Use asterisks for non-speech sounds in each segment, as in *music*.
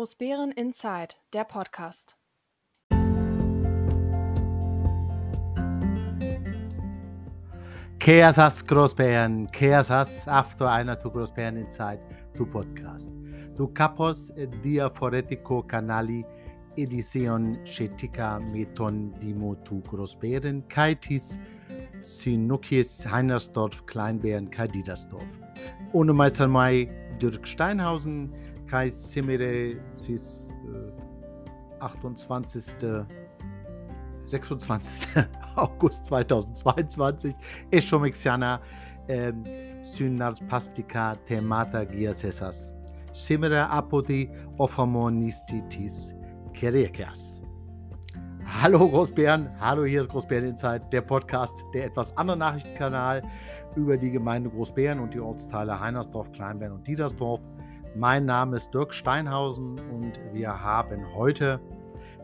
Großbären Inside, der Podcast. ¿Qué haces, Großbären? ¿Qué haces after einer zu Großbären Inside, tu podcast? Tu capos dia foretico canali edition chetica meton dimo tu Großbären kaitis Sinukis Heinersdorf Kleinbären kai Diedersdorf. Ohne Meister Mai Dirk Steinhausen kai Simire sis äh, 28. 26. *laughs* August 2022. Eschomixiana eh, synarpastica temata gias esas. Simere apodi ophamonistitis kerekias. Hallo Großbären, hallo hier ist Großbären Insight, der Podcast, der etwas andere Nachrichtenkanal über die Gemeinde Großbären und die Ortsteile Heinersdorf, Kleinbären und Diedersdorf. Mein Name ist Dirk Steinhausen und wir haben heute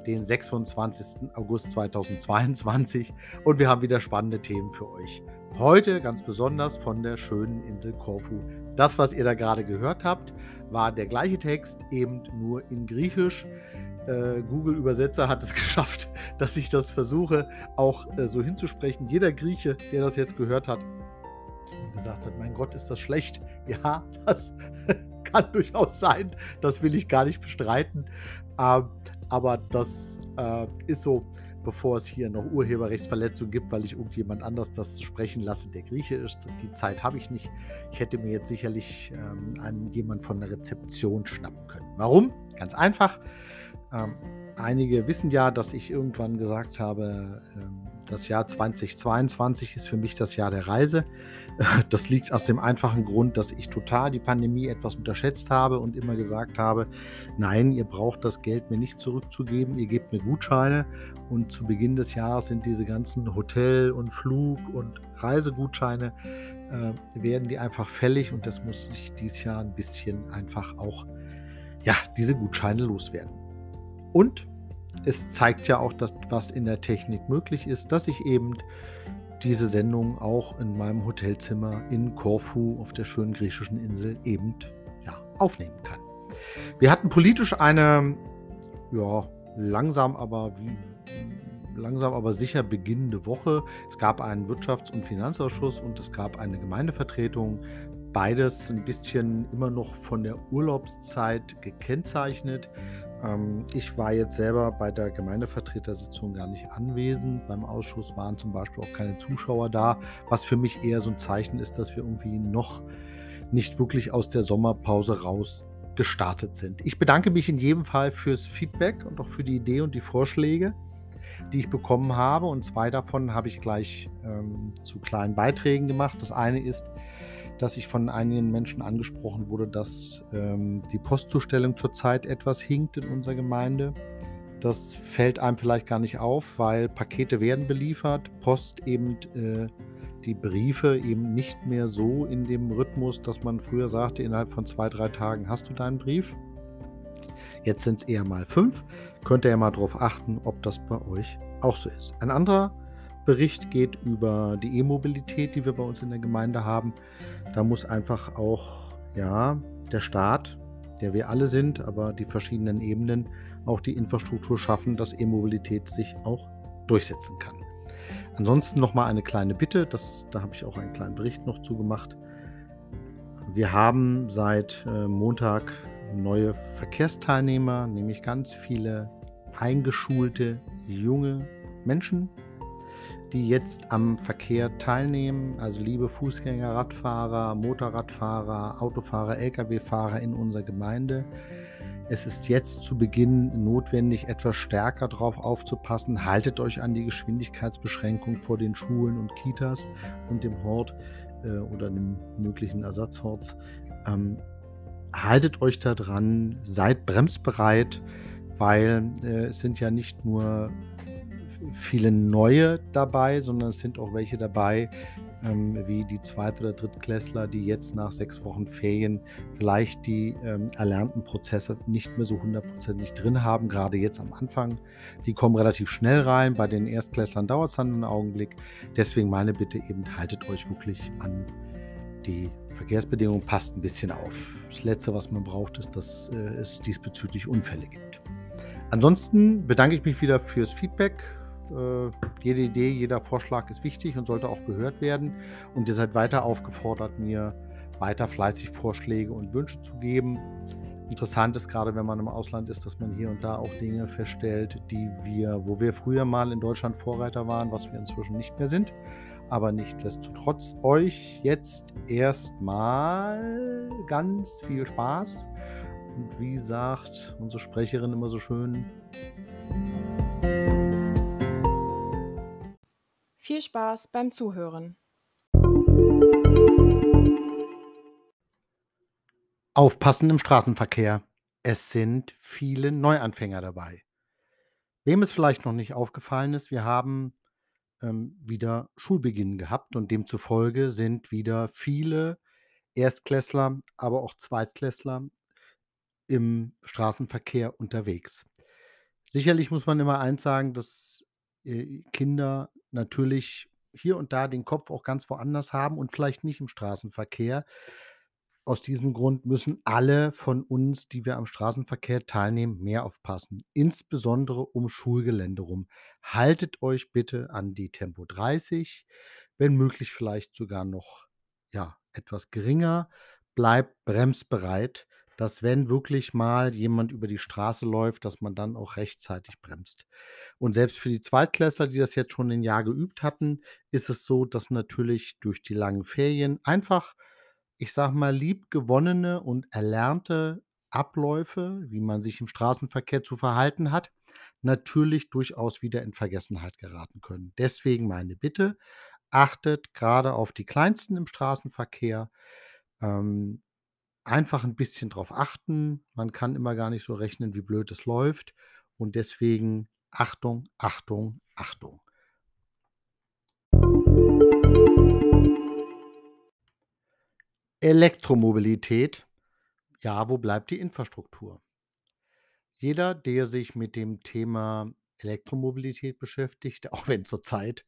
den 26. August 2022 und wir haben wieder spannende Themen für euch. Heute ganz besonders von der schönen Insel Korfu. Das, was ihr da gerade gehört habt, war der gleiche Text, eben nur in Griechisch. Äh, Google-Übersetzer hat es *laughs* geschafft, dass ich das versuche, auch äh, so hinzusprechen. Jeder Grieche, der das jetzt gehört hat, gesagt hat, mein Gott, ist das schlecht. *laughs* Ja, das *laughs* kann durchaus sein. Das will ich gar nicht bestreiten. Ähm, aber das äh, ist so, bevor es hier noch Urheberrechtsverletzungen gibt, weil ich irgendjemand anders das sprechen lasse, der Grieche ist. Die Zeit habe ich nicht. Ich hätte mir jetzt sicherlich ähm, einen, jemand von der Rezeption schnappen können. Warum? Ganz einfach. Ähm, einige wissen ja, dass ich irgendwann gesagt habe, ähm, das Jahr 2022 ist für mich das Jahr der Reise. *laughs* Das liegt aus dem einfachen Grund, dass ich total die Pandemie etwas unterschätzt habe und immer gesagt habe, nein, ihr braucht das Geld mir nicht zurückzugeben, ihr gebt mir Gutscheine. Und zu Beginn des Jahres sind diese ganzen Hotel- und Flug- und Reisegutscheine, äh, werden die einfach fällig und das muss sich dieses Jahr ein bisschen einfach auch, ja, diese Gutscheine loswerden. Und es zeigt ja auch, dass was in der Technik möglich ist, dass ich eben diese Sendung auch in meinem Hotelzimmer in Korfu auf der schönen griechischen Insel eben ja, aufnehmen kann. Wir hatten politisch eine ja, langsam aber wie, langsam aber sicher beginnende Woche. Es gab einen Wirtschafts- und Finanzausschuss und es gab eine Gemeindevertretung. Beides ein bisschen immer noch von der Urlaubszeit gekennzeichnet. Ähm, ich war jetzt selber bei der Gemeindevertretersitzung gar nicht anwesend. Beim Ausschuss waren zum Beispiel auch keine Zuschauer da, was für mich eher so ein Zeichen ist, dass wir irgendwie noch nicht wirklich aus der Sommerpause raus gestartet sind. Ich bedanke mich in jedem Fall fürs Feedback und auch für die Idee und die Vorschläge, die ich bekommen habe. Und zwei davon habe ich gleich ähm, zu kleinen Beiträgen gemacht. Das eine ist, dass ich von einigen Menschen angesprochen wurde, dass ähm, die Postzustellung zurzeit etwas hinkt in unserer Gemeinde. Das fällt einem vielleicht gar nicht auf, weil Pakete werden beliefert, Post eben äh, die Briefe eben nicht mehr so in dem Rhythmus, dass man früher sagte, innerhalb von zwei, drei Tagen hast du deinen Brief. Jetzt sind es eher mal fünf. Könnt ihr ja mal darauf achten, ob das bei euch auch so ist. Ein anderer Bericht geht über die E-Mobilität, die wir bei uns in der Gemeinde haben. Da muss einfach auch ja, der Staat, der wir alle sind, aber die verschiedenen Ebenen, auch die Infrastruktur schaffen, dass E-Mobilität sich auch durchsetzen kann. Ansonsten nochmal eine kleine Bitte, das, da habe ich auch einen kleinen Bericht noch zugemacht. Wir haben seit äh, Montag neue Verkehrsteilnehmer, nämlich ganz viele eingeschulte junge Menschen, die jetzt am Verkehr teilnehmen, also liebe Fußgänger, Radfahrer, Motorradfahrer, Autofahrer, Lkw-Fahrer in unserer Gemeinde. Es ist jetzt zu Beginn notwendig, etwas stärker darauf aufzupassen. Haltet euch an die Geschwindigkeitsbeschränkung vor den Schulen und Kitas und dem Hort äh, oder dem möglichen Ersatzhorts. Ähm, haltet euch da dran, seid bremsbereit, weil äh, es sind ja nicht nur viele neue dabei, sondern es sind auch welche dabei, ähm, wie die Zweit- oder Drittklässler, die jetzt nach sechs Wochen Ferien vielleicht die ähm, erlernten Prozesse nicht mehr so hundertprozentig drin haben, gerade jetzt am Anfang. Die kommen relativ schnell rein. Bei den Erstklässlern dauert es dann einen Augenblick. Deswegen meine Bitte eben, haltet euch wirklich an die Verkehrsbedingungen, passt ein bisschen auf. Das Letzte, was man braucht, ist, dass äh, es diesbezüglich Unfälle gibt. Ansonsten bedanke ich mich wieder fürs Feedback. Äh, jede Idee, jeder Vorschlag ist wichtig und sollte auch gehört werden. Und ihr seid weiter aufgefordert, mir weiter fleißig Vorschläge und Wünsche zu geben. Interessant ist gerade, wenn man im Ausland ist, dass man hier und da auch Dinge feststellt, die wir, wo wir früher mal in Deutschland Vorreiter waren, was wir inzwischen nicht mehr sind. Aber nichtsdestotrotz euch jetzt erstmal ganz viel Spaß. Und wie sagt unsere Sprecherin immer so schön, Viel Spaß beim Zuhören. Aufpassen im Straßenverkehr. Es sind viele Neuanfänger dabei. Wem es vielleicht noch nicht aufgefallen ist, wir haben ähm, wieder Schulbeginn gehabt und demzufolge sind wieder viele Erstklässler, aber auch Zweitklässler im Straßenverkehr unterwegs. Sicherlich muss man immer eins sagen, dass äh, Kinder natürlich hier und da den Kopf auch ganz woanders haben und vielleicht nicht im Straßenverkehr. Aus diesem Grund müssen alle von uns, die wir am Straßenverkehr teilnehmen, mehr aufpassen, insbesondere um Schulgelände rum. Haltet euch bitte an die Tempo 30, wenn möglich vielleicht sogar noch ja, etwas geringer. Bleibt bremsbereit, dass wenn wirklich mal jemand über die Straße läuft, dass man dann auch rechtzeitig bremst. Und selbst für die Zweitklässler, die das jetzt schon ein Jahr geübt hatten, ist es so, dass natürlich durch die langen Ferien einfach, ich sage mal, liebgewonnene und erlernte Abläufe, wie man sich im Straßenverkehr zu verhalten hat, natürlich durchaus wieder in Vergessenheit geraten können. Deswegen meine Bitte, achtet gerade auf die Kleinsten im Straßenverkehr. Ähm, einfach ein bisschen drauf achten. Man kann immer gar nicht so rechnen, wie blöd es läuft. Und deswegen Achtung, Achtung, Achtung. Elektromobilität. Ja, wo bleibt die Infrastruktur? Jeder, der sich mit dem Thema Elektromobilität beschäftigt, *laughs* auch wenn zurzeit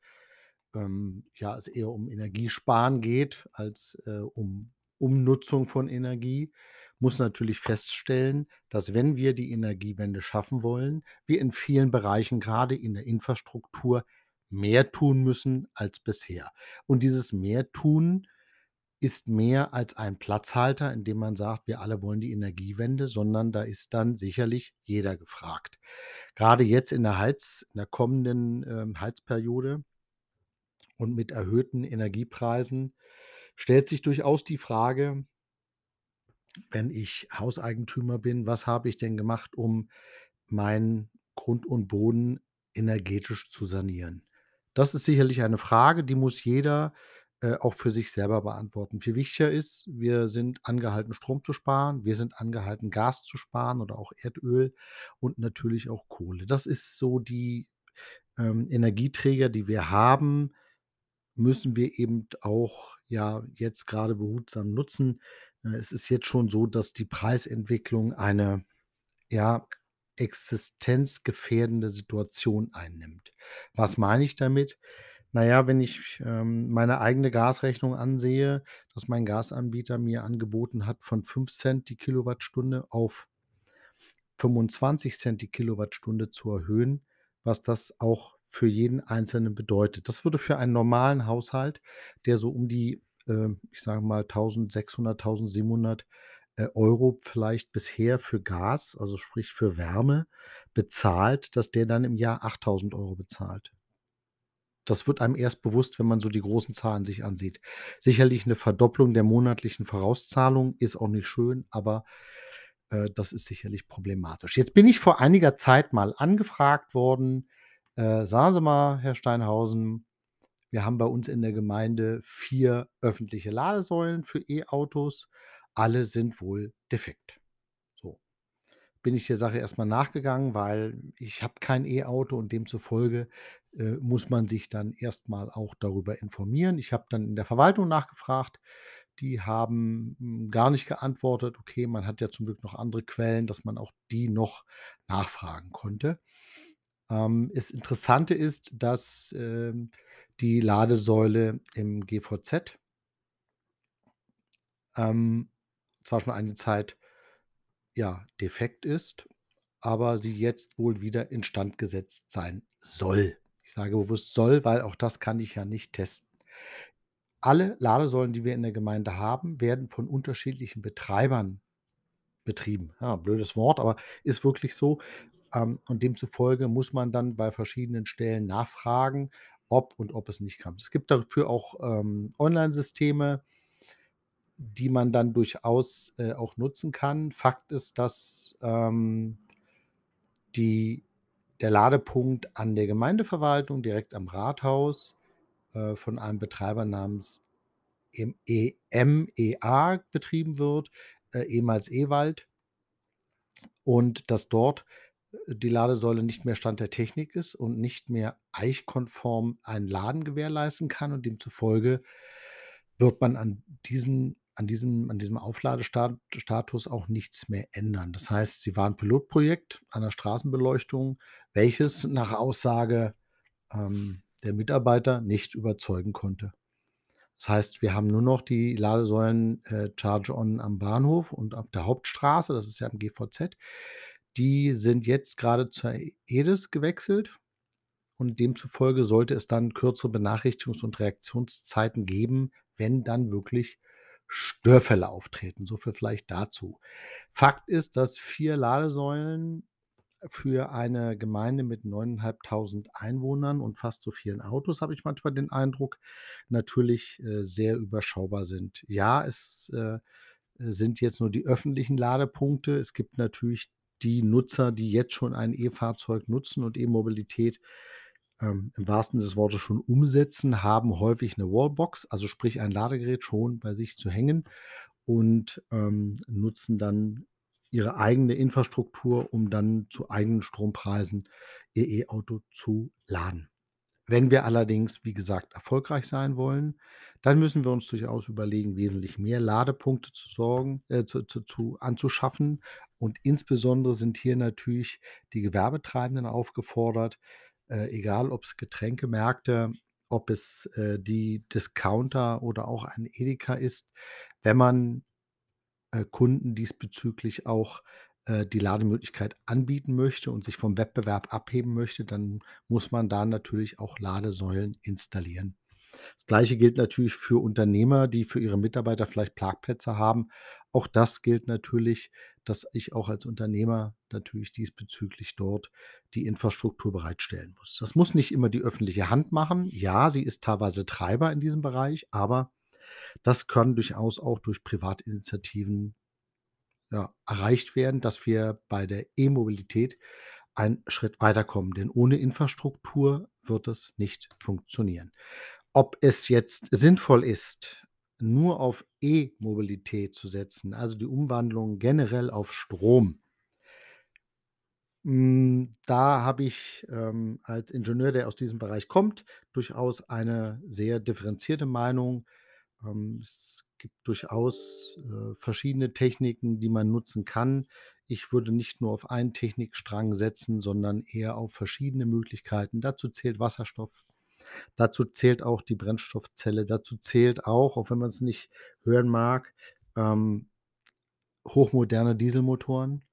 ähm, ja, es eher um Energiesparen geht als äh, um Umnutzung von Energie, muss natürlich feststellen, dass wenn wir die Energiewende schaffen wollen, wir in vielen Bereichen, gerade in der Infrastruktur, mehr tun müssen als bisher. Und dieses mehr tun ist mehr als ein Platzhalter, indem man sagt, wir alle wollen die Energiewende, sondern da ist dann sicherlich jeder gefragt. Gerade jetzt in der, Heiz, in der kommenden äh, Heizperiode und mit erhöhten Energiepreisen stellt sich durchaus die Frage, wenn ich Hauseigentümer bin, was habe ich denn gemacht, um meinen Grund und Boden energetisch zu sanieren? Das ist sicherlich eine Frage, die muss jeder äh, auch für sich selber beantworten. Viel wichtiger ist, wir sind angehalten, Strom zu sparen, wir sind angehalten, Gas zu sparen oder auch Erdöl und natürlich auch Kohle. Das ist so die ähm, Energieträger, die wir haben, müssen wir eben auch ja jetzt gerade behutsam nutzen. Äh, es ist jetzt schon so, dass die Preisentwicklung eine ja existenzgefährdende Situation einnimmt. Was meine ich damit? Naja, wenn ich ähm, meine eigene Gasrechnung ansehe, dass mein Gasanbieter mir angeboten hat, von 5 Cent die Kilowattstunde auf 25 Cent die Kilowattstunde zu erhöhen, was das auch für jeden Einzelnen bedeutet. Das würde für einen normalen Haushalt, der so um die, äh, ich sage mal, 1600, 1700 äh, Euro vielleicht bisher für Gas, also sprich für Wärme, bezahlt, dass der dann im Jahr 8000 Euro bezahlt. Das wird einem erst bewusst, wenn man so die großen Zahlen sich ansieht. Sicherlich eine Verdopplung der monatlichen Vorauszahlung ist auch nicht schön, aber äh, das ist sicherlich problematisch. Jetzt bin ich vor einiger Zeit mal angefragt worden, äh, sagen Sie mal, Herr Steinhausen, wir haben bei uns in der Gemeinde vier öffentliche Ladesäulen für E-Autos. Alle sind wohl defekt. So. Bin ich der Sache erstmal nachgegangen, weil ich habe kein E-Auto und demzufolge äh, muss man sich dann erstmal auch darüber informieren. Ich habe dann in der Verwaltung nachgefragt. Die haben hm, gar nicht geantwortet. Okay, man hat ja zum Glück noch andere Quellen, dass man auch die noch nachfragen konnte. Ähm, das Interessante ist, dass ähm, die Ladesäule im GVZ ähm, zwar schon eine Zeit, ja, defekt ist, aber sie jetzt wohl wieder instand gesetzt sein soll. Ich sage bewusst soll, weil auch das kann ich ja nicht testen. Alle Ladesäulen, die wir in der Gemeinde haben, werden von unterschiedlichen Betreibern betrieben. Ja, blödes Wort, aber ist wirklich so. Ähm, und demzufolge muss man dann bei verschiedenen Stellen nachfragen, ob und ob es nicht kommt. Es gibt dafür auch ähm, Online-Systeme, die man dann durchaus äh, auch nutzen kann. Fakt ist, dass ähm, die, der Ladepunkt an der Gemeindeverwaltung direkt am Rathaus äh, von einem Betreiber namens MEA betrieben wird, äh, ehemals Ewald. Und dass dort die Ladesäule nicht mehr Stand der Technik ist und nicht mehr eichkonform ein Laden gewährleisten kann und demzufolge wird man an diesem an diesem an diesem Aufladestatus auch nichts mehr ändern. Das heißt, sie waren Pilotprojekt einer Straßenbeleuchtung, welches nach Aussage, ähm, der Mitarbeiter nicht überzeugen konnte. Das heißt, wir haben nur noch die Ladesäulen, äh, Charge On am Bahnhof und auf der Hauptstraße, das ist ja im GVZ. Die sind jetzt gerade zur EDIS gewechselt und demzufolge sollte es dann kürzere Benachrichtigungs und Reaktionszeiten geben, wenn dann wirklich Störfälle auftreten. So viel vielleicht dazu. Fakt ist, dass 4 Ladesäulen für eine Gemeinde mit 9.500 Einwohnern und fast so vielen Autos, habe ich manchmal den Eindruck, natürlich, äh, sehr überschaubar sind. Ja, es, äh, sind jetzt nur die öffentlichen Ladepunkte. Es gibt natürlich die Nutzer, die jetzt schon ein E-Fahrzeug nutzen und E-Mobilität, ähm, im wahrsten Sinne des Wortes schon umsetzen, haben häufig eine Wallbox, also sprich ein Ladegerät schon bei sich zu hängen und, ähm, nutzen dann ihre eigene Infrastruktur, um dann zu eigenen Strompreisen ihr E-Auto zu laden. Wenn wir allerdings, wie gesagt, erfolgreich sein wollen, dann müssen wir uns durchaus überlegen, wesentlich mehr Ladepunkte zu sorgen äh, zu zu zu anzuschaffen. Und insbesondere sind hier natürlich die Gewerbetreibenden aufgefordert, äh, egal ob es Getränkemärkte, ob es, äh, die Discounter oder auch ein Edeka ist. Wenn man äh, Kunden diesbezüglich auch äh, die Lademöglichkeit anbieten möchte und sich vom Wettbewerb abheben möchte, dann muss man da natürlich auch Ladesäulen installieren. Das Gleiche gilt natürlich für Unternehmer, die für ihre Mitarbeiter vielleicht Parkplätze haben. Auch das gilt natürlich, dass ich auch als Unternehmer natürlich diesbezüglich dort die Infrastruktur bereitstellen muss. Das muss nicht immer die öffentliche Hand machen. Ja, sie ist teilweise Treiber in diesem Bereich, aber das kann durchaus auch durch Privatinitiativen, ja, erreicht werden, dass wir bei der E-Mobilität einen Schritt weiterkommen, denn ohne Infrastruktur wird es nicht funktionieren. Ob es jetzt sinnvoll ist, nur auf E-Mobilität zu setzen, also die Umwandlung generell auf Strom hm, da habe ich, ähm, als Ingenieur, der aus diesem Bereich kommt, durchaus eine sehr differenzierte Meinung. Ähm, es gibt durchaus, äh, verschiedene Techniken, die man nutzen kann. Ich würde nicht nur auf einen Technikstrang setzen, sondern eher auf verschiedene Möglichkeiten. Dazu zählt Wasserstoff. Dazu zählt auch die Brennstoffzelle. Dazu zählt auch, auch wenn man es nicht hören mag, ähm, hochmoderne Dieselmotoren,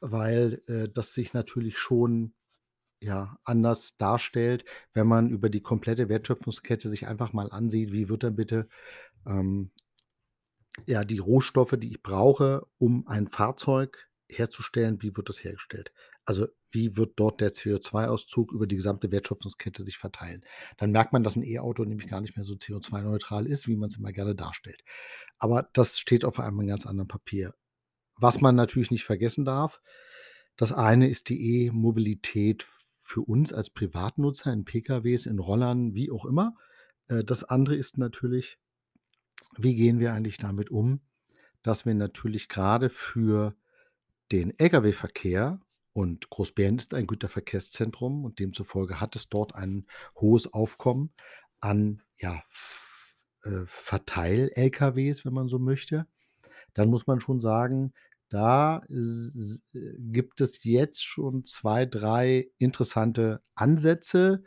weil, äh, das sich natürlich schon, ja, anders darstellt, wenn man über die komplette Wertschöpfungskette sich einfach mal ansieht, wie wird denn bitte, ähm ja, die Rohstoffe, die ich brauche, um ein Fahrzeug herzustellen, wie wird das hergestellt? Also, wie wird dort der CO2-Auszug über die gesamte Wertschöpfungskette sich verteilen? Dann merkt man, dass 'n E-Auto nämlich gar nicht mehr so CO2-neutral ist, wie man's immer gerne darstellt. Aber das steht auf einem ganz anderen Papier. Was man natürlich nicht vergessen darf, das eine ist die E-Mobilität für uns als Privatnutzer in PKWs, in Rollern, wie auch immer. Äh, das andere ist natürlich, wie gehen wir eigentlich damit um, dass wir natürlich gerade für den Lkw-Verkehr und Großbären ist ein Güterverkehrszentrum und demzufolge hat es dort ein hohes Aufkommen an, ja, äh, Verteil-Lkws, wenn man so möchte. Dann muss man schon sagen, da gibt es jetzt schon 2, 3 interessante Ansätze.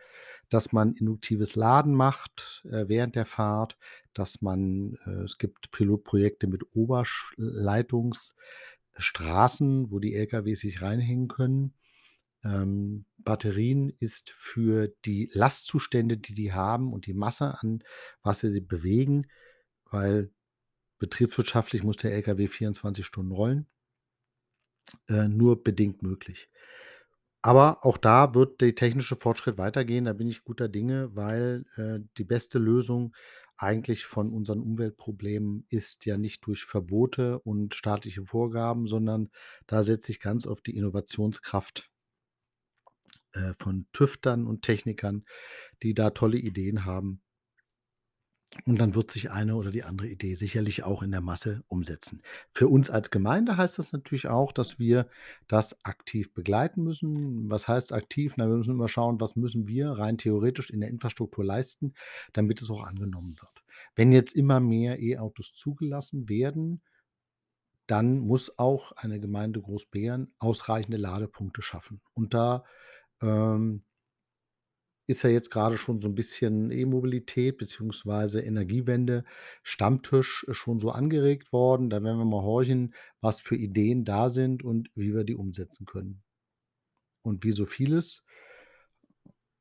dass man induktives Laden macht, äh, während der Fahrt, dass man äh, es gibt Pilotprojekte mit Oberleitungsstraßen, wo die LKWs sich reinhängen können. Ähm, Batterien ist für die Lastzustände, die die haben und die Masse an was sie bewegen weil betriebswirtschaftlich muss der LKW 24 Stunden rollen äh, nur bedingt möglich. Aber auch da wird der technische Fortschritt weitergehen, da bin ich guter Dinge, weil, äh, die beste Lösung eigentlich von unseren Umweltproblemen ist ja nicht durch Verbote und staatliche Vorgaben, sondern da setze ich ganz auf die Innovationskraft äh, von Tüftern und Technikern, die da tolle Ideen haben. Und dann wird sich eine oder die andere Idee sicherlich auch in der Masse umsetzen. Für uns als Gemeinde heißt das natürlich auch, dass wir das aktiv begleiten müssen. Was heißt aktiv? Na, wir müssen immer schauen, was müssen wir rein theoretisch in der Infrastruktur leisten, damit es auch angenommen wird. Wenn jetzt immer mehr E-Autos zugelassen werden dann muss auch eine Gemeinde Großbeeren ausreichende Ladepunkte schaffen. Und da, ähm ist ja jetzt gerade schon so ein bisschen E-Mobilität beziehungsweise Energiewende Stammtisch äh, schon so angeregt worden. Da werden wir mal horchen, was für Ideen da sind und wie wir die umsetzen können. Und wie so vieles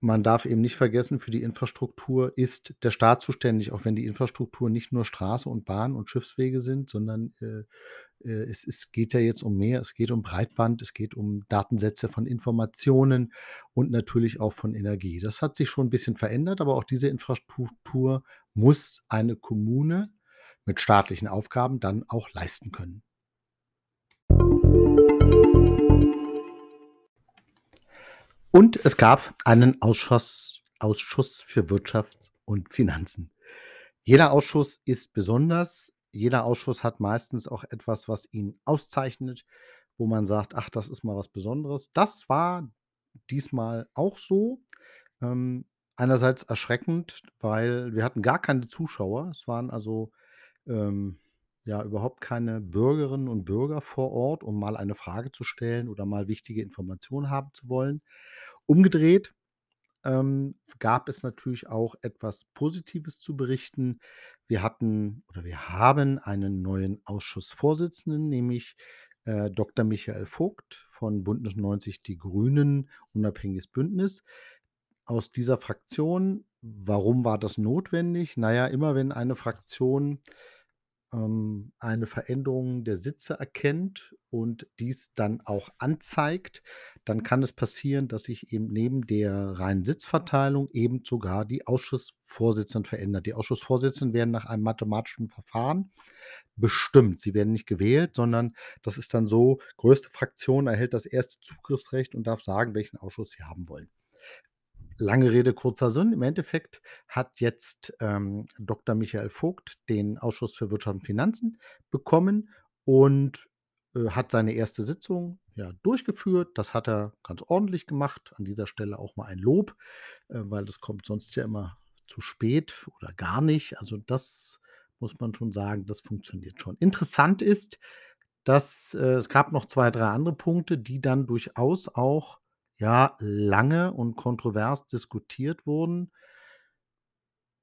man darf eben nicht vergessen, für die Infrastruktur ist der Staat zuständig, auch wenn die Infrastruktur nicht nur Straße und Bahn und Schiffswege sind, sondern, äh, äh, es es geht ja jetzt um mehr. Es geht um Breitband, es geht um Datensätze von Informationen und natürlich auch von Energie. Das hat sich schon ein bisschen verändert, aber auch diese Infrastruktur muss eine Kommune mit staatlichen Aufgaben dann auch leisten können. Und es gab einen Ausschuss Ausschuss für Wirtschaft und Finanzen. Jeder Ausschuss ist besonders. Jeder Ausschuss hat meistens auch etwas, was ihn auszeichnet, wo man sagt: „Ach, das ist mal was Besonderes.“ Das war diesmal auch so. Ähm, einerseits erschreckend, weil wir hatten gar keine Zuschauer. Es waren also, ähm, ja, überhaupt keine Bürgerinnen und Bürger vor Ort, um mal eine Frage zu stellen oder mal wichtige Informationen haben zu wollen. Umgedreht, ähm, gab es natürlich auch etwas Positives zu berichten. Wir hatten oder wir haben einen neuen Ausschussvorsitzenden, nämlich, äh, Dr. Michael Vogt von Bündnis 90 Die Grünen, Unabhängiges Bündnis. Aus dieser Fraktion warum war das notwendig? Na ja, immer wenn eine Fraktion ähm, eine Veränderung der Sitze erkennt und dies dann auch anzeigt, dann kann es passieren, dass sich eben neben der reinen Sitzverteilung eben sogar die Ausschussvorsitzenden verändert. Die Ausschussvorsitzenden werden nach einem mathematischen Verfahren bestimmt. Sie werden nicht gewählt, sondern das ist dann so, größte Fraktion erhält das erste Zugriffsrecht und darf sagen, welchen Ausschuss sie haben wollen. Lange Rede, kurzer Sinn. Im Endeffekt hat jetzt ähm, Dr. Michael Vogt den Ausschuss für Wirtschaft und Finanzen bekommen und äh, hat seine erste Sitzung ja, durchgeführt. Das hat er ganz ordentlich gemacht. An dieser Stelle auch mal ein Lob, äh, weil das kommt sonst ja immer zu spät oder gar nicht. Also das muss man schon sagen, das funktioniert schon. Interessant ist, dass äh, es gab noch zwei, drei andere Punkte, die dann durchaus auch ja, lange und kontrovers diskutiert wurden,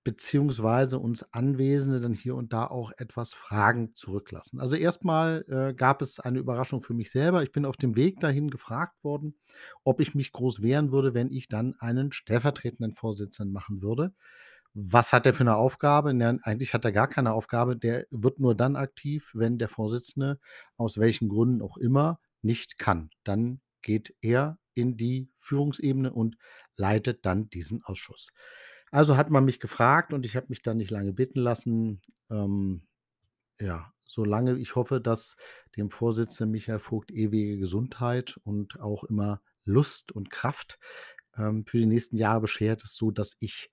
beziehungsweise uns Anwesende dann hier und da auch etwas fragend zurücklassen. Also erstmal äh, gab es eine Überraschung für mich selber. Ich bin auf dem Weg dahin gefragt worden, ob ich mich groß wehren würde, wenn ich dann einen stellvertretenden Vorsitzenden machen würde. Was hat er für eine Aufgabe? Na, eigentlich hat er gar keine Aufgabe. Der wird nur dann aktiv, wenn der Vorsitzende aus welchen Gründen auch immer nicht kann. Dann geht er in die Führungsebene und leitet dann diesen Ausschuss. Also hat man mich gefragt und ich habe mich dann nicht lange bitten lassen. Ähm, ja, solange ich hoffe, dass dem Vorsitzenden Michael Vogt ewige Gesundheit und auch immer Lust und Kraft ähm, für die nächsten Jahre beschert ist, so dass ich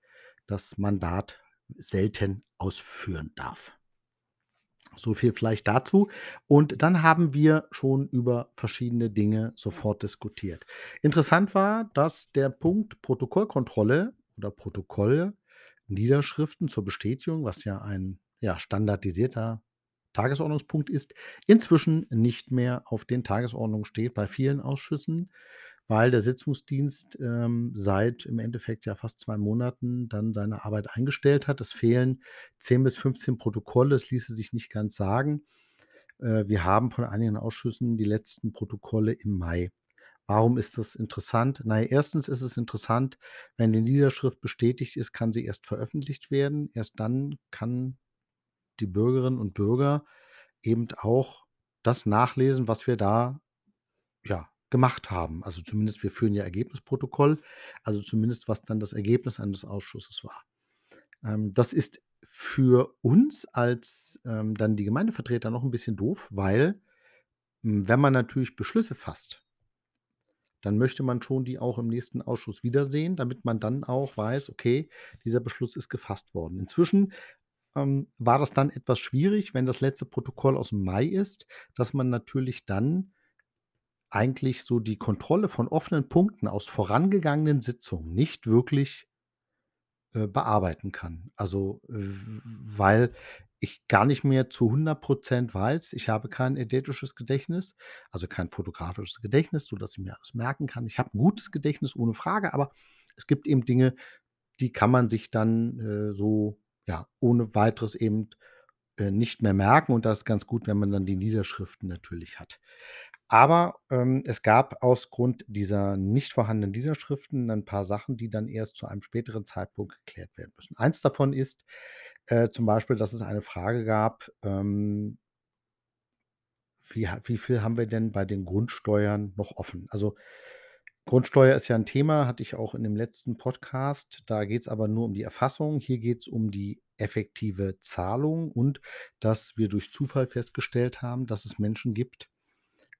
das Mandat selten ausführen darf. So viel vielleicht dazu. Und dann haben wir schon über verschiedene Dinge sofort diskutiert. Interessant war, dass der Punkt Protokollkontrolle oder Protokolle, Niederschriften zur Bestätigung, was ja ein ja, standardisierter Tagesordnungspunkt ist, inzwischen nicht mehr auf den Tagesordnungen steht bei vielen Ausschüssen, weil der Sitzungsdienst, ähm, seit im Endeffekt ja fast 2 Monaten dann seine Arbeit eingestellt hat. Es fehlen 10 bis 15 Protokolle, es ließe sich nicht ganz sagen. Äh, wir haben von einigen Ausschüssen die letzten Protokolle im Mai. Warum ist das interessant? Na ja, erstens ist es interessant, wenn die Niederschrift bestätigt ist, kann sie erst veröffentlicht werden. Erst dann kann die Bürgerinnen und Bürger eben auch das nachlesen, was wir da, ja, gemacht haben. Also, zumindest wir führen ja Ergebnisprotokoll, also zumindest was dann das Ergebnis eines Ausschusses war. Ähm, das ist für uns als, ähm, dann die Gemeindevertreter noch 'n bisschen doof, weil, hm, wenn man natürlich Beschlüsse fasst dann möchte man schon die auch im nächsten Ausschuss wiedersehen, damit man dann auch weiß: „Okay, dieser Beschluss ist gefasst worden.“ Inzwischen, ähm, war das dann etwas schwierig, wenn das letzte Protokoll aus'm Mai ist, dass man natürlich dann eigentlich so die Kontrolle von offenen Punkten aus vorangegangenen Sitzungen nicht wirklich äh, bearbeiten kann. Also, weil ich gar nicht mehr zu 100 % weiß ich habe kein eidetisches Gedächtnis, also kein fotografisches Gedächtnis, sodass ich mir alles merken kann. Ich habe 'n gutes Gedächtnis, ohne Frage, aber es gibt eben Dinge, die kann man sich dann, äh, so, ja, ohne Weiteres eben, äh, nicht mehr merken und da ist ganz gut, wenn man dann die Niederschriften natürlich hat. Aber, ähm, es gab aus Grund dieser nicht vorhandenen Niederschriften ein paar Sachen, die dann erst zu einem späteren Zeitpunkt geklärt werden müssen. Eins davon ist, äh, zum Beispiel, dass es eine Frage gab, ähm wie wie viel haben wir denn bei den Grundsteuern noch offen? Also, Grundsteuer ist ja 'n Thema, hatte ich auch in dem letzten Podcast. Da geht's aber nur um die Erfassung. Hier geht's um die effektive Zahlung und dass wir durch Zufall festgestellt haben, dass es Menschen gibt,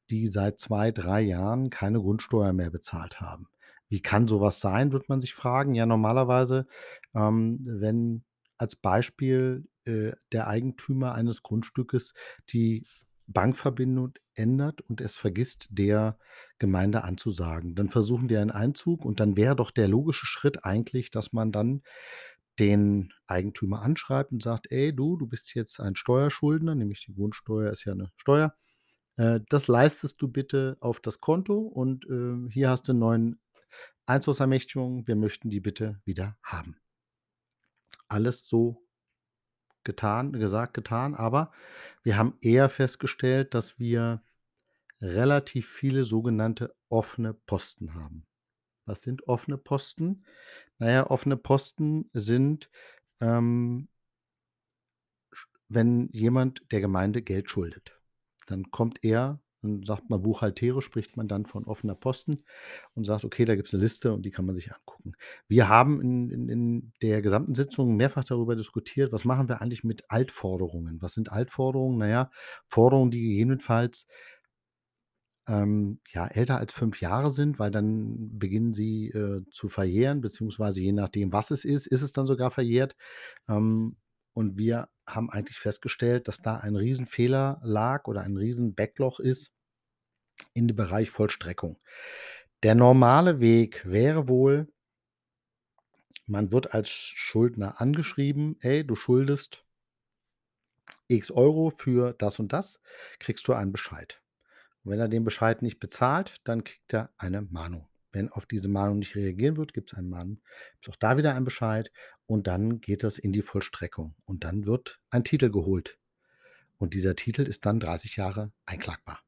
die seit 2, 3 Jahren keine Grundsteuer mehr bezahlt haben. Wie kann so was sein, wird man sich fragen. Ja, normalerweise, ähm, wenn als Beispiel, äh, der Eigentümer eines Grundstückes die Bankverbindung ändert und es vergisst, der Gemeinde anzusagen. Dann versuchen die einen Einzug und dann wäre doch der logische Schritt eigentlich, dass man dann den Eigentümer anschreibt und sagt: „Ey, du, du bist jetzt ein Steuerschuldner“, nämlich die Grundsteuer ist ja 'ne Steuer. „Äh, das leistest du bitte auf das Konto und, äh, hier hast du neuen Einzugsermächtigung. Wir möchten die bitte wieder haben.“ Alles so getan gesagt, getan, aber wir haben eher festgestellt, dass wir relativ viele sogenannte offene Posten haben. Was sind offene Posten? Na ja, offene Posten sind, ähm wenn jemand der Gemeinde Geld schuldet, dann kommt er dann sagt man buchhalterisch spricht man dann von offener Posten und sagt: „Okay, da gibt's 'ne Liste und die kann man sich angucken.“ Wir haben in in in der gesamten Sitzung mehrfach darüber diskutiert, was machen wir eigentlich mit Altforderungen? Was sind Altforderungen? Na ja, Forderungen, die gegebenenfalls ähm, ja, älter als 5 Jahre sind, weil dann beginnen sie, äh, zu verjähren, beziehungsweise je nachdem, was es ist, ist es dann sogar verjährt. Ähm, und wir haben eigentlich festgestellt, dass da ein Riesenfehler lag oder ein Riesen-Backloch ist in dem Bereich Vollstreckung. Der normale Weg wäre wohl man wird als Schuldner angeschrieben: „Ey, du schuldest X Euro für das und das, kriegst du einen Bescheid.“ Und wenn er den Bescheid nicht bezahlt, dann kriegt er eine Mahnung. Wenn auf diese Mahnung nicht reagieren wird, gibt's einen Mahn gibt's auch da wieder einen Bescheid und dann geht das in die Vollstreckung und dann wird ein Titel geholt. Und dieser Titel ist dann 30 Jahre einklagbar.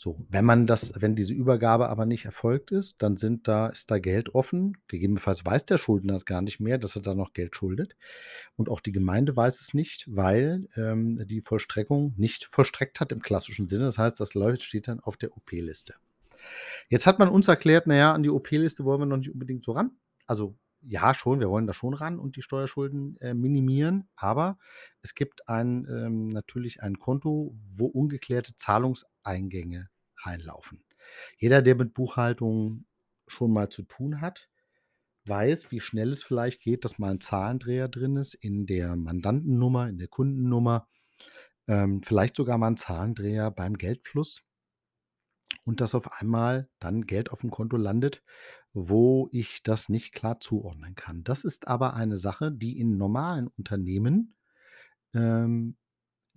So, wenn man das wenn diese Übergabe aber nicht erfolgt ist, dann sind da ist da Geld offen. Gegebenenfalls weiß der Schuldner es gar nicht mehr, dass er da noch Geld schuldet. Und auch die Gemeinde weiß es nicht, weil, ähm, die Vollstreckung nicht vollstreckt hat im klassischen Sinne. Das heißt, das läuft steht dann auf der OP-Liste. Jetzt hat man uns erklärt: „Na ja, an die OP-Liste wollen wir noch nicht unbedingt so ran.“ Also, ja schon, wir wollen da schon ran und die Steuerschulden, äh, minimieren, aber es gibt ein ähm, natürlich ein Konto, wo ungeklärte Zahlungseingänge reinlaufen. Jeder, der mit Buchhaltung schon mal zu tun hat, weiß, wie schnell es vielleicht geht, dass mal 'n Zahlendreher drin ist in der Mandantennummer, in der Kundennummer, ähm, vielleicht sogar mal 'n Zahlendreher beim Geldfluss und dass auf einmal dann Geld aufm Konto landet, wo ich das nicht klar zuordnen kann. Das ist aber eine Sache, die in normalen Unternehmen, ähm,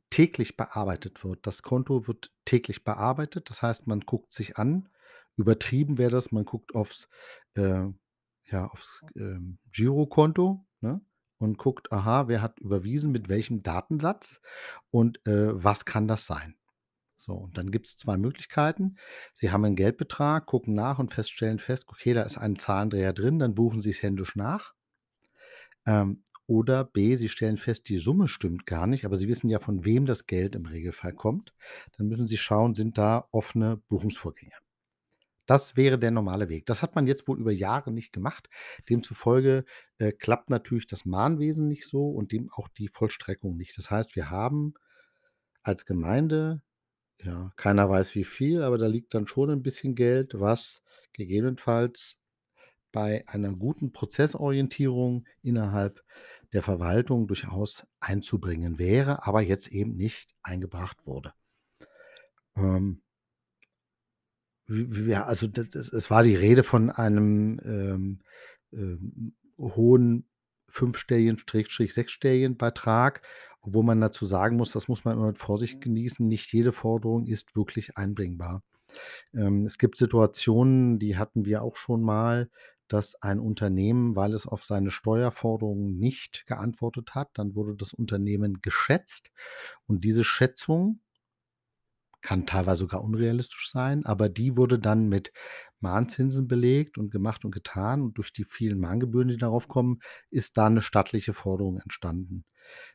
täglich bearbeitet wird. Das Konto wird täglich bearbeitet. Das heißt, man guckt sich an, Übertrieben wäre das, man guckt aufs, äh ja, aufs, ähm, Girokonto, ne, und guckt: „Aha, wer hat überwiesen, mit welchem Datensatz und, äh, was kann das sein?“ So, und dann gibt's 2 Möglichkeiten. Sie haben 'n Geldbetrag, gucken nach und fest stellen fest: „Okay, da ist ein Zahlendreher drin“, dann buchen Sie's händisch nach. Ähm, oder B, Sie stellen fest, die Summe stimmt gar nicht, aber Sie wissen ja, von wem das Geld im Regelfall kommt. Dann müssen Sie schauen, sind da offene Buchungsvorgänge. Das wäre der normale Weg. Das hat man jetzt wohl über Jahre nicht gemacht. Demzufolge, äh, klappt natürlich das Mahnwesen nicht so und dem auch die Vollstreckung nicht. Das heißt, wir haben als Gemeinde, ja, keiner weiß wie viel, aber da liegt dann schon 'n bisschen Geld, was gegebenenfalls bei einer guten Prozessorientierung innerhalb der Verwaltung durchaus einzubringen wäre, aber jetzt eben nicht eingebracht wurde. Ähm ja, also es war die Rede von einem, ähm, ähm, hohen fünfstelligen sechsstelligen Betrag, wo man dazu sagen muss, das muss man immer mit Vorsicht genießen, nicht jede Forderung ist wirklich einbringbar. Ähm, es gibt Situationen, die hatten wir auch schon mal, dass ein Unternehmen, weil es auf seine Steuerforderungen nicht geantwortet hat dann wurde das Unternehmen geschätzt und diese Schätzung kann teilweise sogar unrealistisch sein, aber die wurde dann mit Mahnzinsen belegt und gemacht und getan und durch die vielen Mahngebühren, die darauf kommen, ist da 'ne stattliche Forderung entstanden.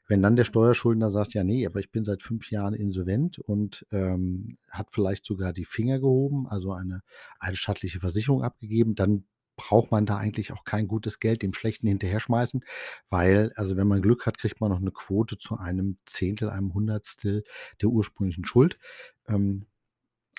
Wenn dann der Steuerschuldner sagt: „Ja, ne, aber ich bin seit 5 Jahren insolvent“ und, ähm, hat vielleicht sogar die Finger gehoben, also eine eidesstattliche Versicherung abgegeben, dann braucht man da eigentlich auch kein gutes Geld dem Schlechten hinterher schmeißen, weil also, wenn man Glück hat, kriegt man noch 'ne Quote zu einem Zehntel, einem Hundertstel der ursprünglichen Schuld. Ähm,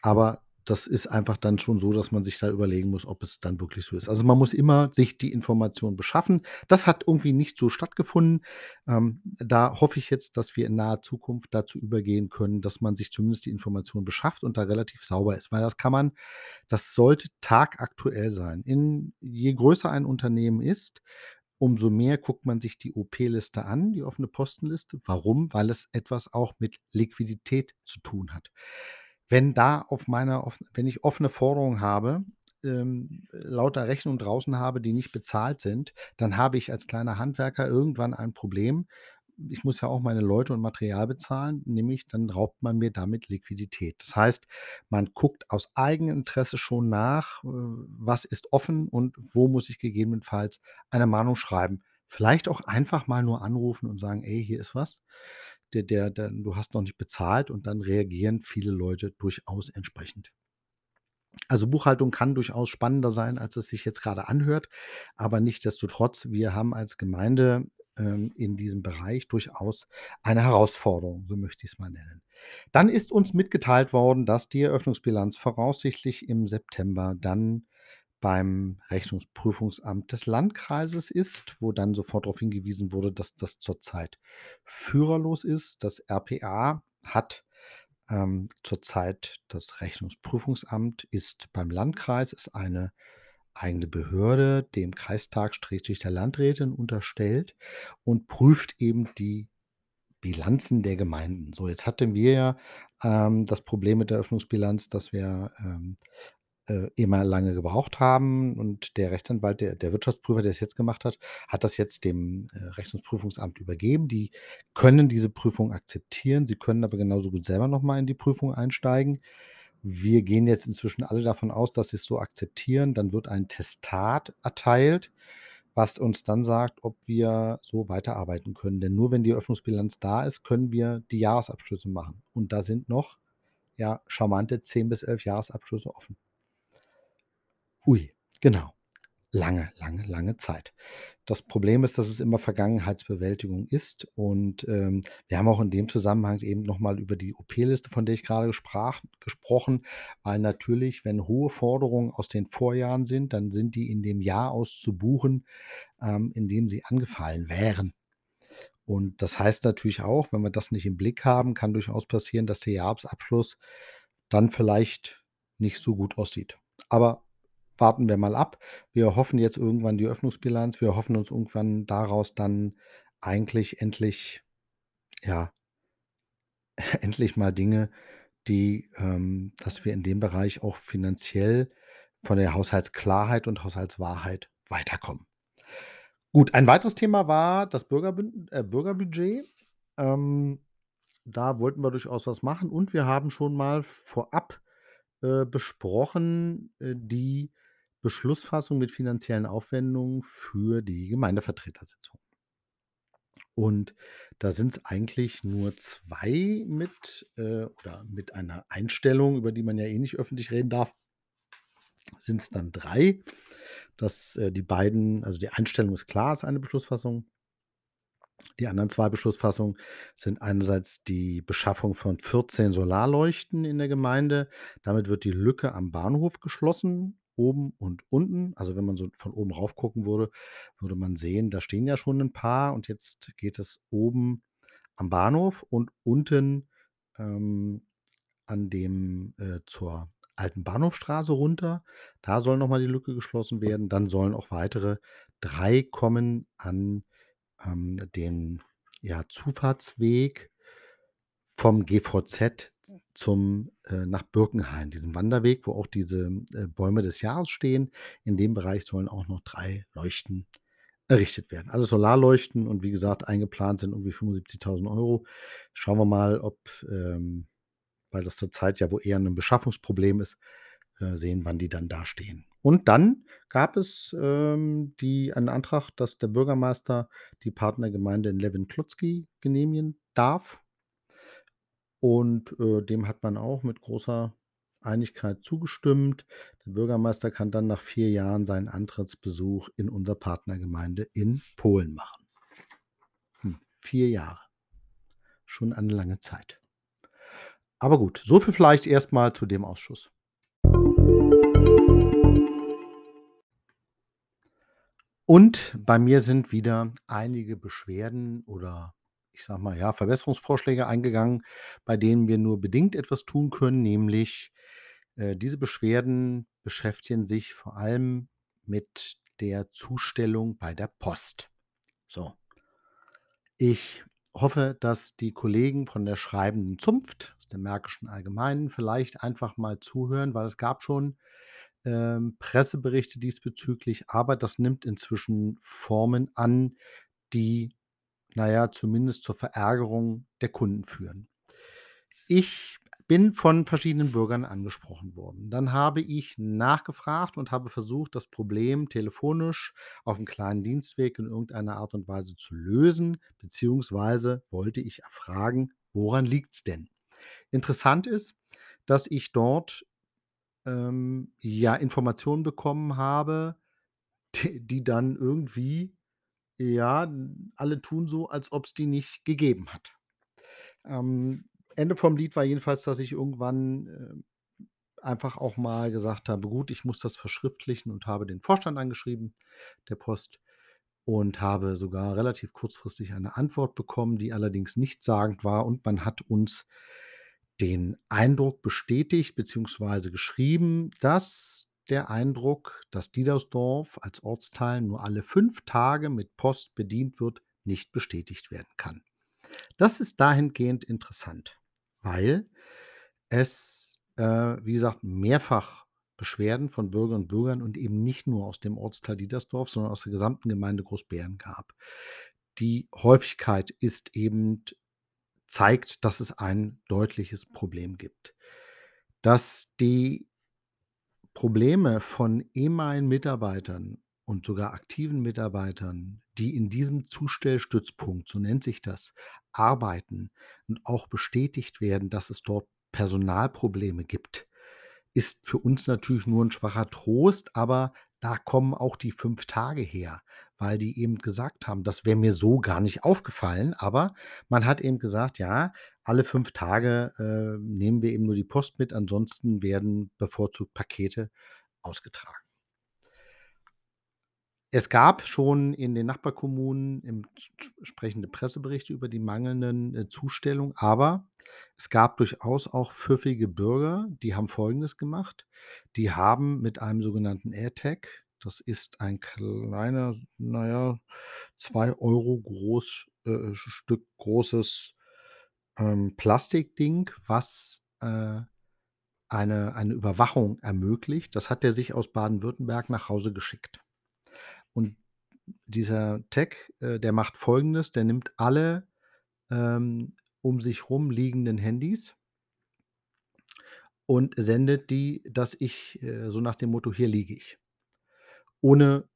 aber das ist einfach dann schon so, dass man sich da überlegen muss, ob es dann wirklich so ist. Also, man muss immer sich die Information beschaffen. Das hat irgendwie nicht so stattgefunden. Ähm, da hoffe ich jetzt, dass wir in naher Zukunft dazu übergehen können, dass man sich zumindest die Information beschafft und da relativ sauber ist, weil das kann man das sollte tagaktuell sein. In je größer ein Unternehmen ist, umso mehr guckt man sich die OP-Liste an, die offene Postenliste. Warum? Weil es etwas auch mit Liquidität zu tun hat. Wenn da auf meiner wenn ich offene Forderungen habe, ähm, lauter Rechnungen draußen habe, die nicht bezahlt sind, dann habe ich als kleiner Handwerker irgendwann ein Problem. Ich muss ja auch meine Leute und Material bezahlen, nämlich dann raubt man mir damit Liquidität. Das heißt, man guckt aus Eigeninteresse schon nach, äh, was ist offen und wo muss ich gegebenenfalls eine Mahnung schreiben. Vielleicht auch einfach mal nur anrufen und sagen: „Ey, hier ist was. Der der der du hast noch nicht bezahlt“, und dann reagieren viele Leute durchaus entsprechend. Also, Buchhaltung kann durchaus spannender sein, als es sich jetzt grade anhört, aber nichtsdestotrotz, wir haben als Gemeinde, ähm, in diesem Bereich durchaus eine Herausforderung, so möchte ich's mal nennen. Dann ist uns mitgeteilt worden, dass die Eröffnungsbilanz voraussichtlich im September dann beim Rechnungsprüfungsamt des Landkreises ist, wo dann sofort darauf hingewiesen wurde, dass das zurzeit führerlos ist. Das RPA hat, ähm, zurzeit das Rechnungsprüfungsamt ist beim Landkreis, ist eine eigene Behörde, dem Kreistag/der Landrätin unterstellt und prüft eben die Bilanzen der Gemeinden. So, jetzt hatten wir ja, ähm, das Problem mit der Eröffnungsbilanz, dass wir, ähm, äh, immer lange gebraucht haben und der Rechtsanwalt, der der Wirtschaftsprüfer, der es jetzt gemacht hat, hat das jetzt dem, äh, Rechnungsprüfungsamt übergeben. Die können diese Prüfung akzeptieren. Sie können aber genauso gut selber noch mal in die Prüfung einsteigen. Wir gehen jetzt inzwischen alle davon aus, dass sie's so akzeptieren. Dann wird ein Testat erteilt, was uns dann sagt, ob wir so weiterarbeiten können. Denn nur wenn die Eröffnungsbilanz da ist, können wir die Jahresabschlüsse machen. Und da sind noch, ja, charmante 10 bis 11 Jahresabschlüsse offen. Ui, genau. Lange, lange, lange Zeit. Das Problem ist, dass es immer Vergangenheitsbewältigung ist und, ähm, wir haben auch in dem Zusammenhang eben noch mal über die OP-Liste, von der ich grade sprach gesprochen, weil natürlich, wenn hohe Forderungen aus den Vorjahren sind, dann sind die in dem Jahr auszubuchen, ähm, in dem sie angefallen wären. Und das heißt natürlich auch, wenn wir das nicht im Blick haben, kann durchaus passieren, dass der Jahresabschluss dann vielleicht nicht so gut aussieht. Aber warten wir mal ab. Wir hoffen jetzt irgendwann die Eröffnungsbilanz. Wir hoffen uns irgendwann daraus dann eigentlich endlich ja *laughs* endlich mal Dinge, die, ähm dass wir in dem Bereich auch finanziell von der Haushaltsklarheit und Haushaltswahrheit weiterkommen. Gut, ein weiteres Thema war das Bürgerbünd äh, Bürgerbudget. Ähm, da wollten wir durchaus was machen und wir haben schon mal vorab, äh, besprochen, äh, die Beschlussfassung mit finanziellen Aufwendungen für die Gemeindevertretersitzung. Und da sind es eigentlich nur zwei mit äh, oder mit einer Einstellung, über die man ja eh nicht öffentlich reden darf, sind es dann drei. dass, äh, die beiden also die Einstellung ist klar, ist eine Beschlussfassung. Die anderen zwei Beschlussfassungen sind einerseits die Beschaffung von 14 Solarleuchten in der Gemeinde. Damit wird die Lücke am Bahnhof geschlossen, oben und unten. Also, wenn man so von oben rauf gucken würde, würde man sehen, da stehen ja schon ein paar und jetzt geht es oben am Bahnhof und unten, ähm, an dem äh, zur alten Bahnhofstraße runter. Da soll noch mal die Lücke geschlossen werden. Dann sollen auch weitere 3 kommen an ähm, den ja, Zufahrtsweg vom GVZ zum äh, nach Birkenhain, diesem Wanderweg, wo auch diese äh, Bäume des Jahres stehen. In dem Bereich sollen auch noch drei Leuchten errichtet werden. Alles Solarleuchten und wie gesagt, eingeplant sind irgendwie 75.000 Euro. Schauen wir mal, ob, ähm, weil das zurzeit ja wo eher ein Beschaffungsproblem ist, äh, sehen, wann die dann da stehen. Und dann gab es, ähm, die einen Antrag, dass der Bürgermeister die Partnergemeinde in Levin-Klutzki genehmigen darf. Und, äh, dem hat man auch mit großer Einigkeit zugestimmt. Der Bürgermeister kann dann nach vier Jahren seinen Antrittsbesuch in unserer Partnergemeinde in Polen machen. Hm, 4 Jahre. Schon eine lange Zeit. Aber gut, so viel vielleicht erstmal zu dem Ausschuss. Und bei mir sind wieder einige Beschwerden oder ich sage mal, ja, Verbesserungsvorschläge eingegangen, bei denen wir nur bedingt etwas tun können, nämlich äh, diese Beschwerden beschäftigen sich vor allem mit der Zustellung bei der Post. So. Ich hoffe, dass die Kollegen von der schreibenden Zunft aus der Märkischen Allgemeinen vielleicht einfach mal zuhören, weil es gab schon ähm, Presseberichte diesbezüglich, aber das nimmt inzwischen Formen an, die, naja, zumindest zur Verärgerung der Kunden führen. Ich bin von verschiedenen Bürgern angesprochen worden. Dann habe ich nachgefragt und habe versucht, das Problem telefonisch auf einem kleinen Dienstweg in irgendeiner Art und Weise zu lösen, beziehungsweise wollte ich erfragen, woran liegt es denn? Interessant ist, dass ich dort ähm, ja, Informationen bekommen habe, die die dann irgendwie ja, alle tun so, als ob es die nicht gegeben hat. Ähm, Ende vom Lied war jedenfalls, dass ich irgendwann, äh, einfach auch mal gesagt habe: „Gut, ich muss das verschriftlichen“ und habe den Vorstand angeschrieben der Post und habe sogar relativ kurzfristig eine Antwort bekommen, die allerdings nichtssagend war und man hat uns den Eindruck bestätigt beziehungsweise geschrieben, dass der Eindruck, dass Diedersdorf als Ortsteil nur alle fünf Tage mit Post bedient wird, nicht bestätigt werden kann. Das ist dahingehend interessant, weil es, äh, wie gesagt, mehrfach Beschwerden von Bürgerinnen und Bürgern und eben nicht nur aus dem Ortsteil Diedersdorf, sondern aus der gesamten Gemeinde Großbären gab. Die Häufigkeit ist eben zeigt, dass es ein deutliches Problem gibt. Dass die Probleme von ehemaligen Mitarbeitern und sogar aktiven Mitarbeitern, die in diesem Zustellstützpunkt, so nennt sich das, arbeiten und auch bestätigt werden, dass es dort Personalprobleme gibt, ist für uns natürlich nur ein schwacher Trost, aber da kommen auch die fünf Tage her weil die eben gesagt haben, das wäre mir so gar nicht aufgefallen, aber man hat eben gesagt, ja, alle fünf Tage äh, nehmen wir eben nur die Post mit, ansonsten werden bevorzugt Pakete ausgetragen. Es gab schon in den Nachbarkommunen entsprechende Presseberichte über die mangelnden äh, Zustellung, aber es gab durchaus auch pfiffige Bürger, die haben Folgendes gemacht. Die haben mit einem sogenannten AirTag das ist ein kleiner, naja, 2 Euro groß äh, Stück großes, ähm, Plastikding, was, äh eine eine Überwachung ermöglicht. Das hat er sich aus Baden-Württemberg nach Hause geschickt. Und dieser Tech, äh, der macht Folgendes: Der nimmt alle, ähm, um sich rum liegenden Handys und sendet die, dass ich äh, so nach dem Motto: „Hier liege ich.“ Ohne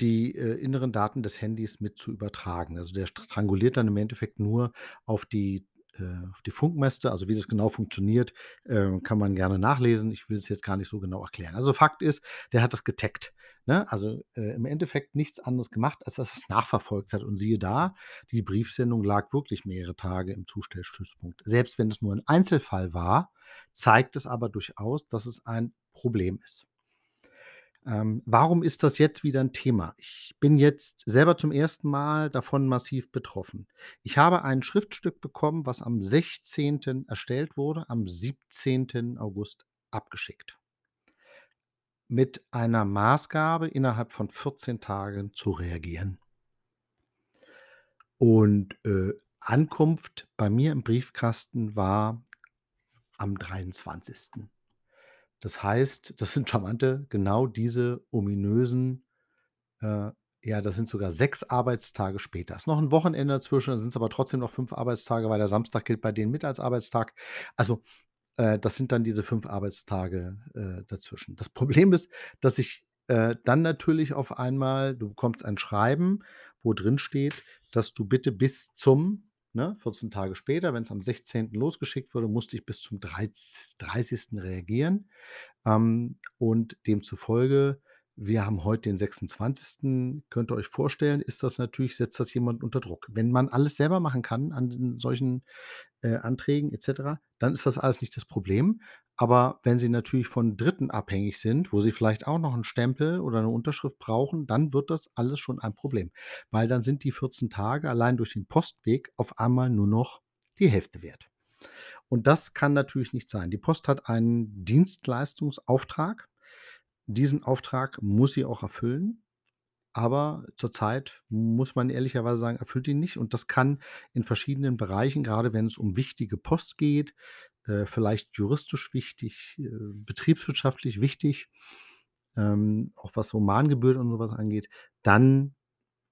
die, äh, inneren Daten des Handys mit zu übertragen. Also, der stranguliert dann im Endeffekt nur auf die äh, die Funkmäste. Also, wie das genau funktioniert, äh, kann man gerne nachlesen. Ich will es jetzt gar nicht so genau erklären. Also, Fakt ist, der hat das getaggt, ne? Also, äh, im Endeffekt nichts anderes gemacht, als dass er's nachverfolgt hat. Und siehe da, die Briefsendung lag wirklich mehrere Tage im Zustellstützpunkt. Selbst wenn es nur ein Einzelfall war, zeigt es aber durchaus, dass es ein Problem ist. Ähm, warum ist das jetzt wieder 'n Thema? Ich bin jetzt selber zum ersten Mal davon massiv betroffen. Ich habe ein Schriftstück bekommen, was am 16. erstellt wurde, am 17. August abgeschickt. Mit einer Maßgabe, innerhalb von 14 Tagen zu reagieren. Und, äh, Ankunft bei mir im Briefkasten war am 23. Das heißt, das sind charmante genau diese ominösen äh, ja, das sind sogar 6 Arbeitstage später. Ist noch 'n Wochenende dazwischen, dann sind's aber trotzdem noch 5 Arbeitstage, weil der Samstag gilt bei denen mit als Arbeitstag. Also, äh, das sind dann diese 5 Arbeitstage, äh, dazwischen. Das Problem ist, dass ich, äh, dann natürlich auf einmal du bekommst ein Schreiben, wo drin steht, dass du bitte bis zum ne, 14 Tage später, wenn's am 16. losgeschickt wurde, musste ich bis zum dreiz 30. reagieren. Ähm, und demzufolge wir haben heute den 26. Könnt ihr euch vorstellen, ist das natürlich setzt das jemanden unter Druck. Wenn man alles selber machen kann an solchen, äh, Anträgen et cetera, dann ist das alles nicht das Problem. Aber wenn sie natürlich von Dritten abhängig sind, wo sie vielleicht auch noch 'n Stempel oder 'ne Unterschrift brauchen, dann wird das alles schon ein Problem. Weil dann sind die 14 Tage allein durch den Postweg auf einmal nur noch die Hälfte wert. Und das kann natürlich nicht sein. Die Post hat einen Dienstleistungsauftrag. Diesen Auftrag muss sie auch erfüllen, aber zurzeit muss man ehrlicherweise sagen, erfüllt ihn nicht. Und das kann in verschiedenen Bereichen, grade wenn's um wichtige Post geht, äh, vielleicht juristisch wichtig, äh, betriebswirtschaftlich wichtig, ähm, auch was so Mahngebühren und so was angeht, dann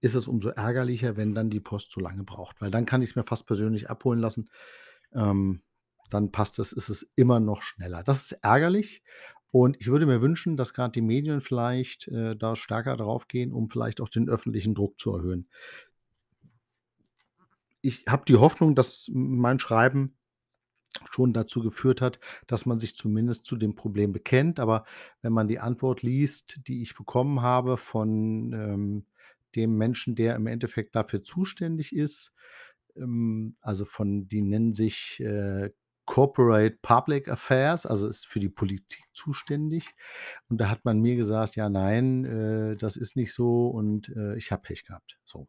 ist es umso ärgerlicher, wenn dann die Post so lange braucht, weil dann kann ich's mir fast persönlich abholen lassen. Ähm, dann passt es ist es immer noch schneller. Das ist ärgerlich und ich würde mir wünschen, dass grad die Medien vielleicht, äh, da stärker draufgehen, um vielleicht auch den öffentlichen Druck zu erhöhen. Ich habe die Hoffnung, dass mein Schreiben schon dazu geführt hat, dass man sich zumindest zu dem Problem bekennt. Aber wenn man die Antwort liest, die ich bekommen habe von, ähm, dem Menschen, der im Endeffekt dafür zuständig ist, ähm, also von die nennen sich, äh, Corporate Public Affairs, also ist für die Politik zuständig. Und da hat man mir gesagt: „Ja, nein, äh, das ist nicht so und, äh, ich habe Pech gehabt“, so.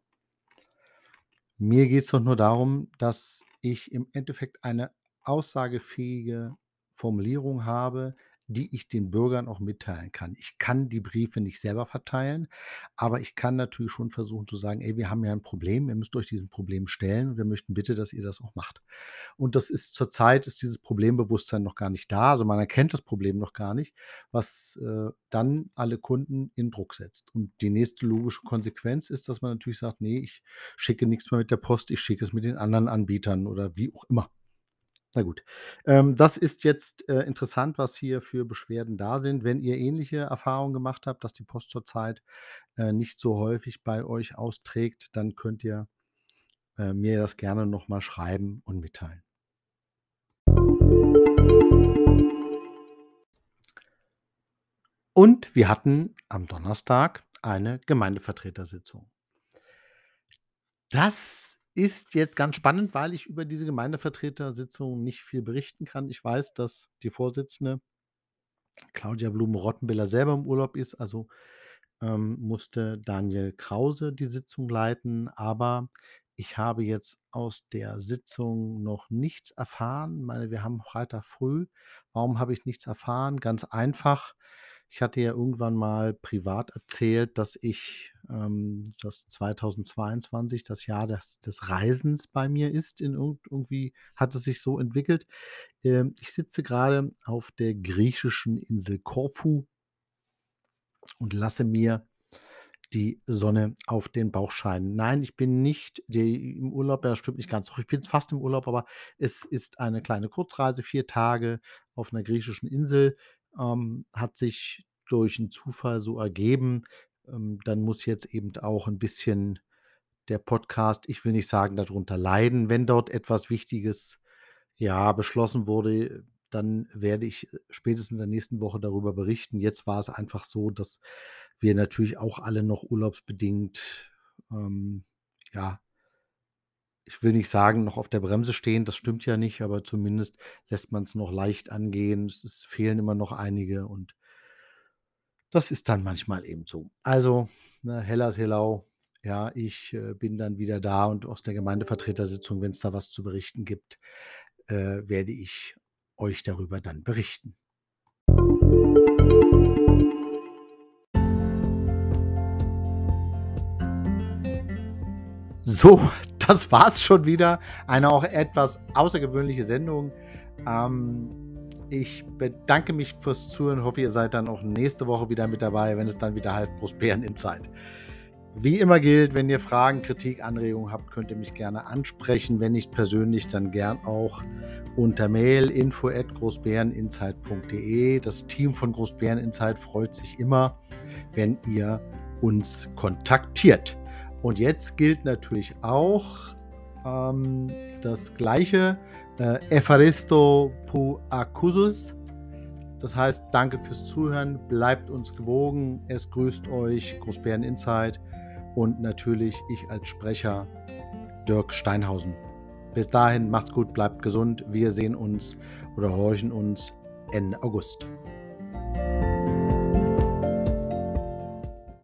Mir geht's doch nur darum, dass ich im Endeffekt eine aussagefähige Formulierung habe, die ich den Bürgern auch mitteilen kann. Ich kann die Briefe nicht selber verteilen, aber ich kann natürlich schon versuchen zu sagen: „Ey, wir haben hier ein Problem. Ihr müsst euch diesem Problem stellen und wir möchten bitte, dass ihr das auch macht.“ Und das ist zurzeit ist dieses Problembewusstsein noch gar nicht da. Also, man erkennt das Problem noch gar nicht, was, äh, dann alle Kunden in Druck setzt. Und die nächste logische Konsequenz ist, dass man natürlich sagt: „Ne, ich schicke nix mehr mit der Post, ich schicke es mit den anderen Anbietern“, oder wie auch immer. Na gut. Ähm, das ist jetzt, äh, interessant, was hier für Beschwerden da sind. Wenn ihr ähnliche Erfahrungen gemacht habt, dass die Post zurzeit, äh, nicht so häufig bei euch austrägt, dann könnt ihr, äh, mir das gerne noch mal schreiben und mitteilen. Und wir hatten am Donnerstag eine Gemeindevertretersitzung. Das ist jetzt ganz spannend, weil ich über diese Gemeindevertretersitzung nicht viel berichten kann. Ich weiß, dass die Vorsitzende Claudia Blume-Rottenbiller selber im Urlaub ist, also, ähm, musste Daniel Krause die Sitzung leiten, aber ich habe jetzt aus der Sitzung noch nichts erfahren, weil wir haben Freitag früh. Warum habe ich nichts erfahren? Ganz einfach, Ich hatte ja irgendwann mal privat erzählt, dass ich ähm, das 2022 das Jahr des, des Reisens bei mir ist. In irgendwie hat es sich so entwickelt. Ähm, ich sitze gerade auf der griechischen Insel Korfu und lasse mir die Sonne auf den Bauch scheinen. Nein, ich bin nicht die, im Urlaub, ja, das stimmt nicht ganz. Ich bin fast im Urlaub, aber es ist eine kleine Kurzreise, vier Tage auf einer griechischen Insel. Ähm, hat sich durch einen Zufall so ergeben. Ähm, dann muss jetzt eben auch ein bisschen der Podcast, ich will nicht sagen, darunter leiden. Wenn dort etwas Wichtiges ja beschlossen wurde, dann werde ich spätestens in der nächsten Woche darüber berichten. Jetzt war es einfach so, dass wir natürlich auch alle noch urlaubsbedingt, ähm, ja, ich will nicht sagen, noch auf der Bremse stehen, das stimmt ja nicht, aber zumindest lässt man es noch leicht angehen. Es, es fehlen immer noch einige und das ist dann manchmal eben so. Also, ne, Hellas Hellau, ja, ich äh, bin dann wieder da und aus der Gemeindevertretersitzung, wenn es da was zu berichten gibt, äh, werde ich euch darüber dann berichten. So, das war's schon wieder. Eine auch etwas außergewöhnliche Sendung. Ähm, ich bedanke mich fürs Zuhören. Hoffe, ihr seid dann auch nächste Woche wieder mit dabei, wenn es dann wieder heißt Großbären in Zeit. Wie immer gilt, wenn ihr Fragen, Kritik, Anregungen habt, könnt ihr mich gerne ansprechen. Wenn nicht persönlich, dann gern auch unter Mail info at großbäreninsight.de. Das Team von Großbäreninsight freut sich immer, wenn ihr uns kontaktiert. Und jetzt gilt natürlich auch ähm, das gleiche. Äh, Evaristo pu accusus. Das heißt, danke fürs Zuhören, bleibt uns gewogen. Es grüßt euch Großbären Insight und natürlich ich als Sprecher Dirk Steinhausen. Bis dahin, macht's gut, bleibt gesund. Wir sehen uns oder horchen uns Ende August.